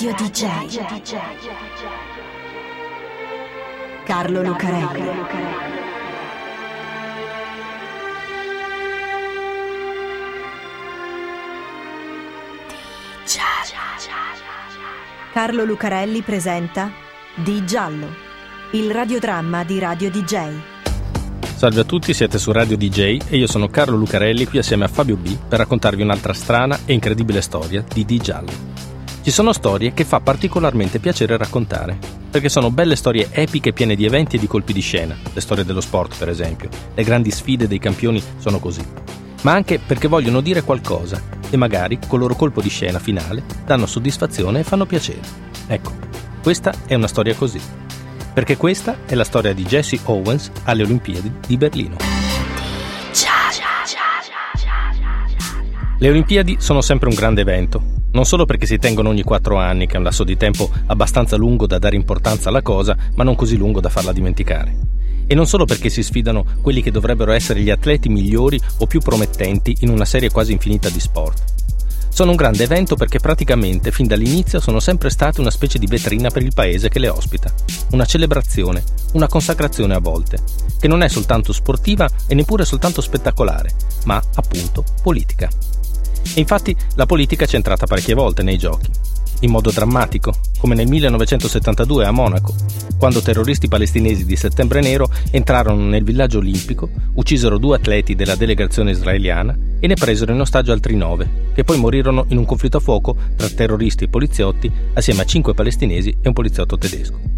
Radio DJ. Carlo Lucarelli. Carlo Lucarelli presenta Di Giallo, il radiodramma di Radio DJ. Salve a tutti, siete su Radio DJ e io sono Carlo Lucarelli qui assieme a Fabio B per raccontarvi un'altra strana e incredibile storia di Di Giallo. Ci sono storie che fa particolarmente piacere raccontare, perché sono belle storie epiche piene di eventi e di colpi di scena, le storie dello sport per esempio, le grandi sfide dei campioni sono così, ma anche perché vogliono dire qualcosa e magari col loro colpo di scena finale danno soddisfazione e fanno piacere. Ecco, questa è una storia così, perché questa è la storia di Jesse Owens alle Olimpiadi di Berlino. Le Olimpiadi sono sempre un grande evento, non solo perché si tengono ogni quattro anni, che è un lasso di tempo abbastanza lungo da dare importanza alla cosa, ma non così lungo da farla dimenticare. E non solo perché si sfidano quelli che dovrebbero essere gli atleti migliori o più promettenti in una serie quasi infinita di sport. Sono un grande evento perché praticamente fin dall'inizio sono sempre state una specie di vetrina per il paese che le ospita, una celebrazione, una consacrazione a volte, che non è soltanto sportiva e neppure soltanto spettacolare, ma appunto politica. E infatti la politica c'è entrata parecchie volte nei giochi, in modo drammatico, come nel 1972 a Monaco, quando terroristi palestinesi di Settembre Nero entrarono nel villaggio olimpico, uccisero due atleti della delegazione israeliana e ne presero in ostaggio altri nove, che poi morirono in un conflitto a fuoco tra terroristi e poliziotti assieme a cinque palestinesi e un poliziotto tedesco.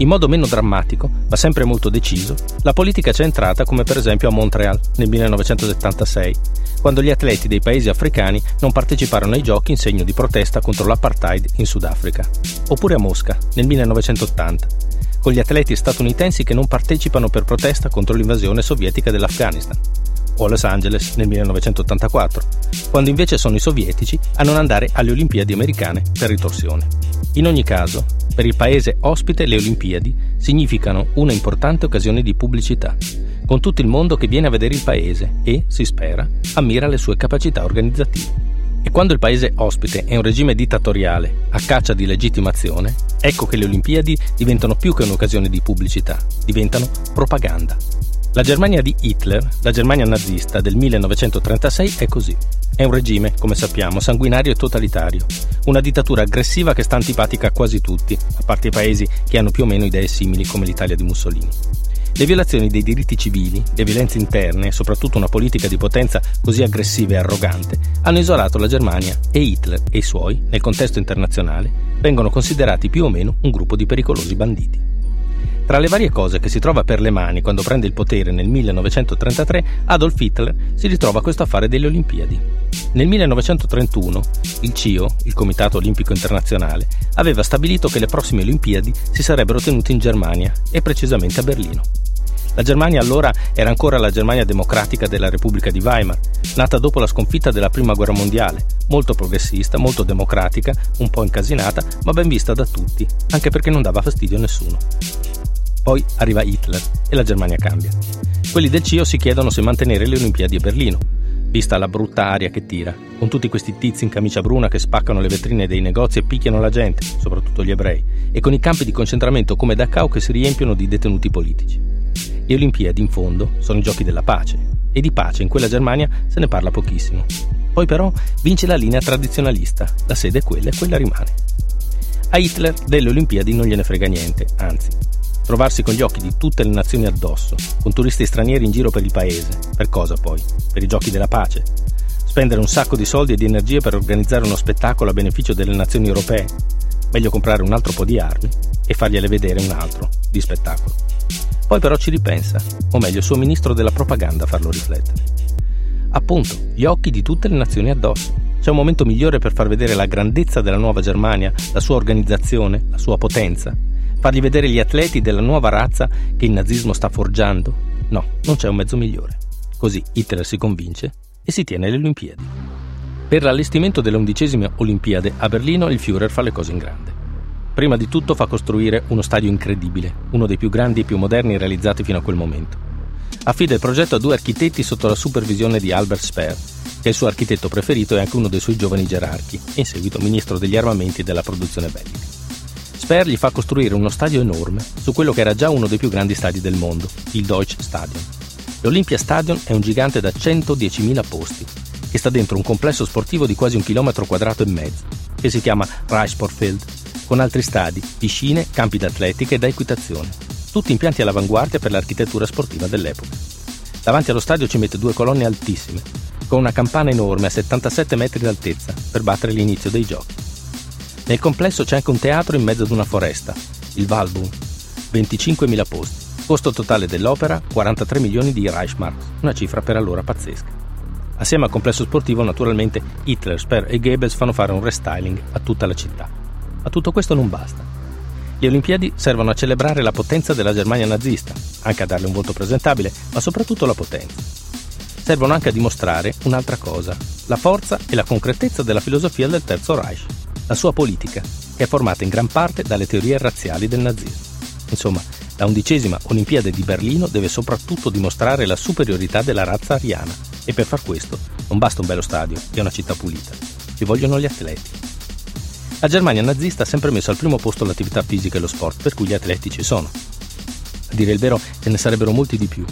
In modo meno drammatico, ma sempre molto deciso, la politica c'è entrata come per esempio a Montreal nel 1976, quando gli atleti dei paesi africani non parteciparono ai giochi in segno di protesta contro l'apartheid in Sudafrica, oppure a Mosca nel 1980, con gli atleti statunitensi che non partecipano per protesta contro l'invasione sovietica dell'Afghanistan, o a Los Angeles nel 1984, quando invece sono i sovietici a non andare alle Olimpiadi americane per ritorsione. In ogni caso, per il paese ospite le Olimpiadi significano una importante occasione di pubblicità, con tutto il mondo che viene a vedere il paese e, si spera, ammira le sue capacità organizzative. E quando il paese ospite è un regime dittatoriale a caccia di legittimazione, ecco che le Olimpiadi diventano più che un'occasione di pubblicità, diventano propaganda. La Germania di Hitler, la Germania nazista del 1936 è così. È un regime, come sappiamo, sanguinario e totalitario, una dittatura aggressiva che sta antipatica a quasi tutti, a parte i paesi che hanno più o meno idee simili come l'Italia di Mussolini. Le violazioni dei diritti civili, le violenze interne e soprattutto una politica di potenza così aggressiva e arrogante hanno isolato la Germania e Hitler e i suoi, nel contesto internazionale, vengono considerati più o meno un gruppo di pericolosi banditi. Tra le varie cose che si trova per le mani quando prende il potere nel 1933, Adolf Hitler si ritrova questo affare delle Olimpiadi. Nel 1931 il CIO, il Comitato Olimpico Internazionale, aveva stabilito che le prossime Olimpiadi si sarebbero tenute in Germania e precisamente a Berlino. La Germania allora era ancora la Germania democratica della Repubblica di Weimar, nata dopo la sconfitta della Prima Guerra Mondiale, molto progressista, molto democratica, un po' incasinata, ma ben vista da tutti, anche perché non dava fastidio a nessuno. Poi arriva Hitler e la Germania cambia. Quelli del CIO si chiedono se mantenere le Olimpiadi a Berlino, vista la brutta aria che tira, con tutti questi tizi in camicia bruna che spaccano le vetrine dei negozi e picchiano la gente, soprattutto gli ebrei, e con i campi di concentramento come Dachau che si riempiono di detenuti politici. Le Olimpiadi, in fondo, sono i giochi della pace, e di pace in quella Germania se ne parla pochissimo. Poi però vince la linea tradizionalista, la sede è quella e quella rimane. A Hitler delle Olimpiadi non gliene frega niente, anzi, trovarsi con gli occhi di tutte le nazioni addosso, con turisti stranieri in giro per il paese. Per cosa poi? Per i giochi della pace? Spendere un sacco di soldi e di energie per organizzare uno spettacolo a beneficio delle nazioni europee? Meglio comprare un altro po' di armi e fargliele vedere un altro di spettacolo. Poi però ci ripensa, o meglio il suo ministro della propaganda a farlo riflettere. Appunto, gli occhi di tutte le nazioni addosso. C'è un momento migliore per far vedere la grandezza della nuova Germania, la sua organizzazione, la sua potenza, Fargli vedere gli atleti della nuova razza che il nazismo sta forgiando? No, non c'è un mezzo migliore. Così Hitler si convince e si tiene le Olimpiadi. Per l'allestimento delle undicesime Olimpiadi a Berlino il Führer fa le cose in grande. Prima di tutto fa costruire uno stadio incredibile, uno dei più grandi e più moderni realizzati fino a quel momento. Affida il progetto a due architetti sotto la supervisione di Albert Speer, che il suo architetto preferito è anche uno dei suoi giovani gerarchi e in seguito ministro degli armamenti e della produzione bellica. Sper gli fa costruire uno stadio enorme su quello che era già uno dei più grandi stadi del mondo, il Deutsche Stadion. L'Olympia Stadion è un gigante da 110.000 posti, che sta dentro un complesso sportivo di quasi un chilometro quadrato e mezzo, che si chiama Reichsportfeld, con altri stadi, piscine, campi d'atletica e da equitazione, tutti impianti all'avanguardia per l'architettura sportiva dell'epoca. Davanti allo stadio ci mette due colonne altissime, con una campana enorme a 77 metri d'altezza per battere l'inizio dei giochi. Nel complesso c'è anche un teatro in mezzo ad una foresta, il Walbum, 25.000 posti. Costo totale dell'opera 43 milioni di Reichsmark, una cifra per allora pazzesca. Assieme al complesso sportivo, naturalmente, Hitler, Sper e Goebbels fanno fare un restyling a tutta la città. Ma tutto questo non basta. Le Olimpiadi servono a celebrare la potenza della Germania nazista, anche a darle un volto presentabile, ma soprattutto la potenza. Servono anche a dimostrare un'altra cosa, la forza e la concretezza della filosofia del Terzo Reich la sua politica, è formata in gran parte dalle teorie razziali del nazismo. Insomma, la undicesima Olimpiade di Berlino deve soprattutto dimostrare la superiorità della razza ariana e per far questo non basta un bello stadio e una città pulita, ci vogliono gli atleti. La Germania nazista ha sempre messo al primo posto l'attività fisica e lo sport, per cui gli atleti ci sono. A dire il vero, ce ne sarebbero molti di più,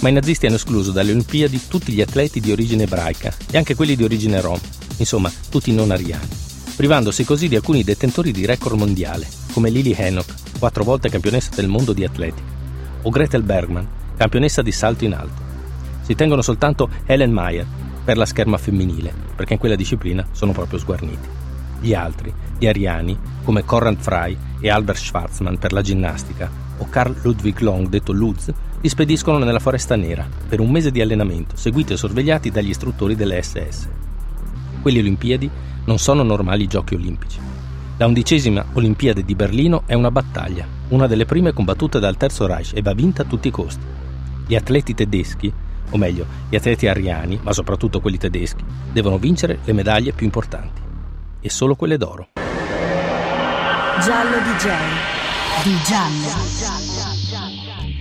ma i nazisti hanno escluso dalle Olimpiadi tutti gli atleti di origine ebraica e anche quelli di origine rom, insomma, tutti non ariani privandosi così di alcuni detentori di record mondiale, come Lily Hancock, quattro volte campionessa del mondo di atletica, o Gretel Bergman, campionessa di salto in alto. Si tengono soltanto Helen Mayer per la scherma femminile, perché in quella disciplina sono proprio sguarniti. Gli altri, gli ariani, come Conrad Frey e Albert Schwarzman per la ginnastica, o Carl Ludwig Long, detto Lutz, li spediscono nella Foresta Nera per un mese di allenamento, seguiti e sorvegliati dagli istruttori delle SS. Quelle Olimpiadi non sono normali giochi olimpici. La undicesima Olimpiade di Berlino è una battaglia, una delle prime combattute dal Terzo Reich e va vinta a tutti i costi. Gli atleti tedeschi, o meglio, gli atleti ariani, ma soprattutto quelli tedeschi, devono vincere le medaglie più importanti. E solo quelle d'oro. Giallo DJ. Di giallo.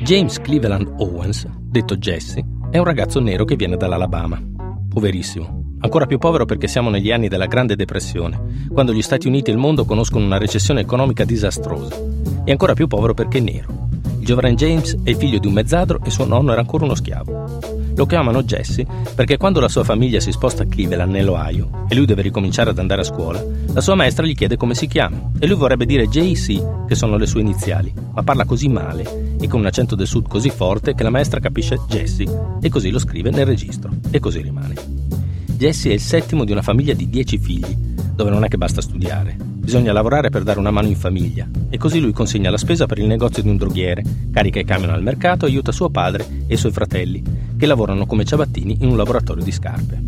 James Cleveland Owens, detto Jesse, è un ragazzo nero che viene dall'Alabama. Poverissimo, Ancora più povero perché siamo negli anni della Grande Depressione, quando gli Stati Uniti e il mondo conoscono una recessione economica disastrosa. E ancora più povero perché è nero. Il giovane James è figlio di un mezzadro e suo nonno era ancora uno schiavo. Lo chiamano Jesse perché quando la sua famiglia si sposta a Cleveland, nell'Ohio, e lui deve ricominciare ad andare a scuola, la sua maestra gli chiede come si chiama e lui vorrebbe dire JC, che sono le sue iniziali, ma parla così male e con un accento del sud così forte che la maestra capisce Jesse e così lo scrive nel registro e così rimane. Jesse è il settimo di una famiglia di dieci figli, dove non è che basta studiare. Bisogna lavorare per dare una mano in famiglia e così lui consegna la spesa per il negozio di un droghiere, carica i camion al mercato e aiuta suo padre e i suoi fratelli, che lavorano come ciabattini in un laboratorio di scarpe.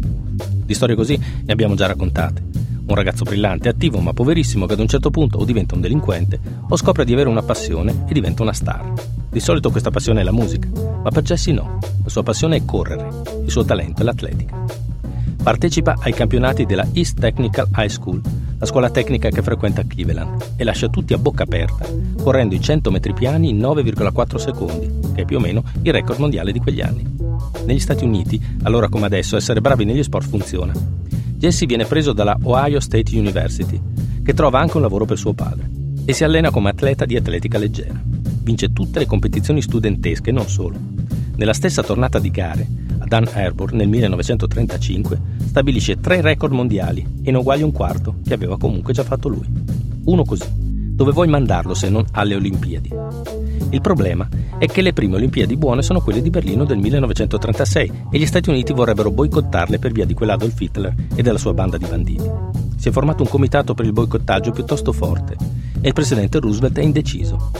Di storie così ne abbiamo già raccontate. Un ragazzo brillante, attivo ma poverissimo che ad un certo punto o diventa un delinquente o scopre di avere una passione e diventa una star. Di solito questa passione è la musica, ma per Jesse no. La sua passione è correre, il suo talento è l'atletica. Partecipa ai campionati della East Technical High School, la scuola tecnica che frequenta Cleveland, e lascia tutti a bocca aperta, correndo i 100 metri piani in 9,4 secondi, che è più o meno il record mondiale di quegli anni. Negli Stati Uniti, allora come adesso, essere bravi negli sport funziona. Jesse viene preso dalla Ohio State University, che trova anche un lavoro per suo padre, e si allena come atleta di atletica leggera. Vince tutte le competizioni studentesche e non solo. Nella stessa tornata di gare, Dan Harbour nel 1935 stabilisce tre record mondiali e ne uguaglia un quarto che aveva comunque già fatto lui. Uno così. Dove vuoi mandarlo se non alle Olimpiadi? Il problema è che le prime Olimpiadi buone sono quelle di Berlino del 1936 e gli Stati Uniti vorrebbero boicottarle per via di quell'Adolf Hitler e della sua banda di banditi. Si è formato un comitato per il boicottaggio piuttosto forte e il presidente Roosevelt è indeciso.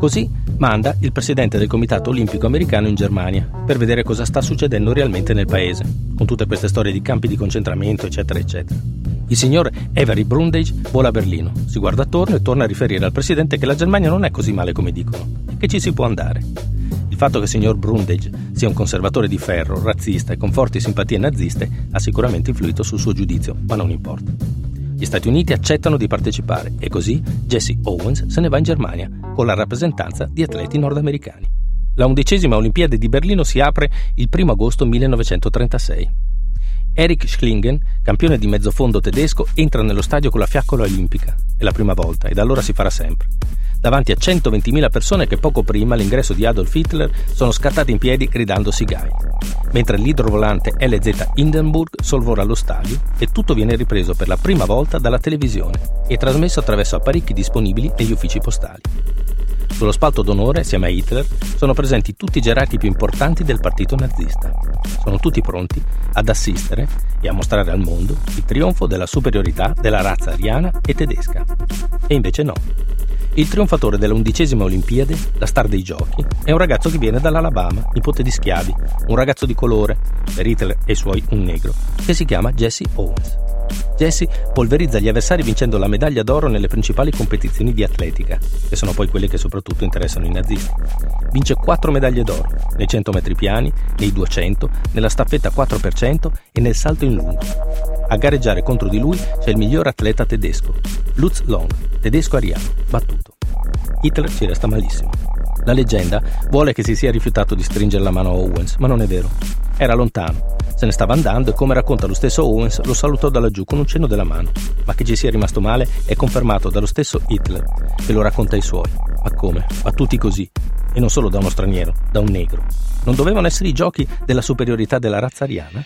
Così manda il presidente del Comitato Olimpico Americano in Germania per vedere cosa sta succedendo realmente nel paese, con tutte queste storie di campi di concentramento, eccetera, eccetera. Il signor Avery Brundage vola a Berlino, si guarda attorno e torna a riferire al presidente che la Germania non è così male come dicono e che ci si può andare. Il fatto che il signor Brundage sia un conservatore di ferro, razzista e con forti simpatie naziste ha sicuramente influito sul suo giudizio, ma non importa. Gli Stati Uniti accettano di partecipare e così Jesse Owens se ne va in Germania con la rappresentanza di atleti nordamericani. La undicesima Olimpiade di Berlino si apre il 1 agosto 1936 Erich Schlingen, campione di mezzofondo tedesco, entra nello stadio con la fiaccola olimpica. È la prima volta e da allora si farà sempre. Davanti a 120.000 persone che poco prima all'ingresso di Adolf Hitler sono scattate in piedi gridando Sigai. Mentre l'idrovolante LZ Hindenburg sorvola lo stadio e tutto viene ripreso per la prima volta dalla televisione e trasmesso attraverso apparecchi disponibili negli uffici postali. Sullo spalto d'onore, assieme a Hitler, sono presenti tutti i gerarchi più importanti del partito nazista. Sono tutti pronti ad assistere e a mostrare al mondo il trionfo della superiorità della razza ariana e tedesca. E invece no. Il trionfatore della undicesima Olimpiade, la star dei giochi, è un ragazzo che viene dall'Alabama, nipote di schiavi, un ragazzo di colore, per Hitler e i suoi un negro, che si chiama Jesse Owens. Jesse polverizza gli avversari vincendo la medaglia d'oro nelle principali competizioni di atletica, che sono poi quelle che soprattutto interessano i nazisti. Vince 4 medaglie d'oro, nei 100 metri piani, nei 200, nella staffetta 4% e nel salto in lungo. A gareggiare contro di lui c'è il miglior atleta tedesco, Lutz Long, tedesco ariano, battuto. Hitler ci resta malissimo. La leggenda vuole che si sia rifiutato di stringere la mano a Owens, ma non è vero. Era lontano, se ne stava andando e come racconta lo stesso Owens lo salutò da laggiù con un cenno della mano. Ma che ci sia rimasto male è confermato dallo stesso Hitler, che lo racconta ai suoi. Ma come? Ma tutti così. E non solo da uno straniero, da un negro. Non dovevano essere i giochi della superiorità della razza ariana?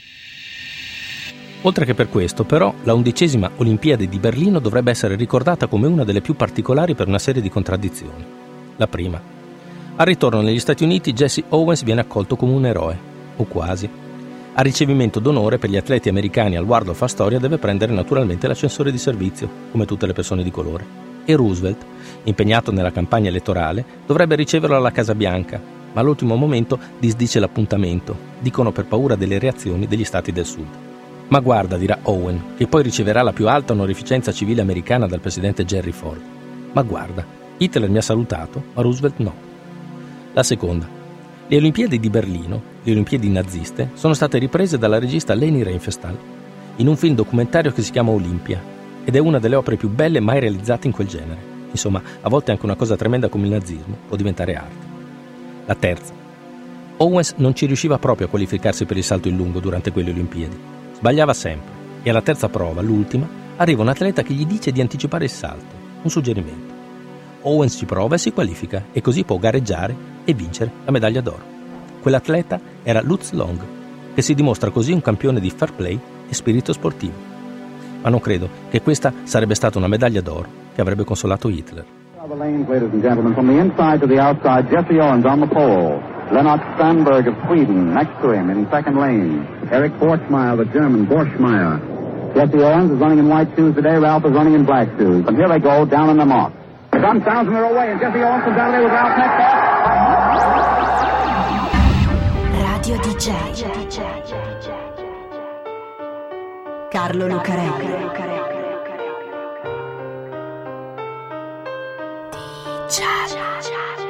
Oltre che per questo, però, la undicesima Olimpiade di Berlino dovrebbe essere ricordata come una delle più particolari per una serie di contraddizioni. La prima. Al ritorno negli Stati Uniti Jesse Owens viene accolto come un eroe, o quasi, a ricevimento d'onore per gli atleti americani al Waldorf Astoria deve prendere naturalmente l'ascensore di servizio, come tutte le persone di colore. E Roosevelt, impegnato nella campagna elettorale, dovrebbe riceverlo alla Casa Bianca, ma all'ultimo momento disdice l'appuntamento, dicono per paura delle reazioni degli stati del sud. Ma guarda, dirà Owen, che poi riceverà la più alta onorificenza civile americana dal presidente Gerry Ford. Ma guarda, Hitler mi ha salutato, ma Roosevelt no. La seconda, le Olimpiadi di Berlino, le Olimpiadi naziste, sono state riprese dalla regista Leni Riefenstahl in un film documentario che si chiama Olimpia ed è una delle opere più belle mai realizzate in quel genere. Insomma, a volte anche una cosa tremenda come il nazismo può diventare arte. La terza. Owens non ci riusciva proprio a qualificarsi per il salto in lungo durante quelle Olimpiadi. Sbagliava sempre e alla terza prova, l'ultima, arriva un atleta che gli dice di anticipare il salto. Un suggerimento. Owens ci prova e si qualifica e così può gareggiare e vincere la medaglia d'oro. Quell'atleta era Lutz Long, che si dimostra così un campione di fair play e spirito sportivo. Ma non credo che questa sarebbe stata una medaglia d'oro che avrebbe consolato Hitler. Lennart Sandberg of Sweden next to him in second lane. Eric Borchmeyer, the German, Borchmeyer. Jesse Owens is running in white shoes today. Ralph is running in black shoes. And here they go, down in the mark. Some thousand are away, and Jesse Owens comes down there with Ralph next Radio DJ. Carlo Lucarelli. DJ.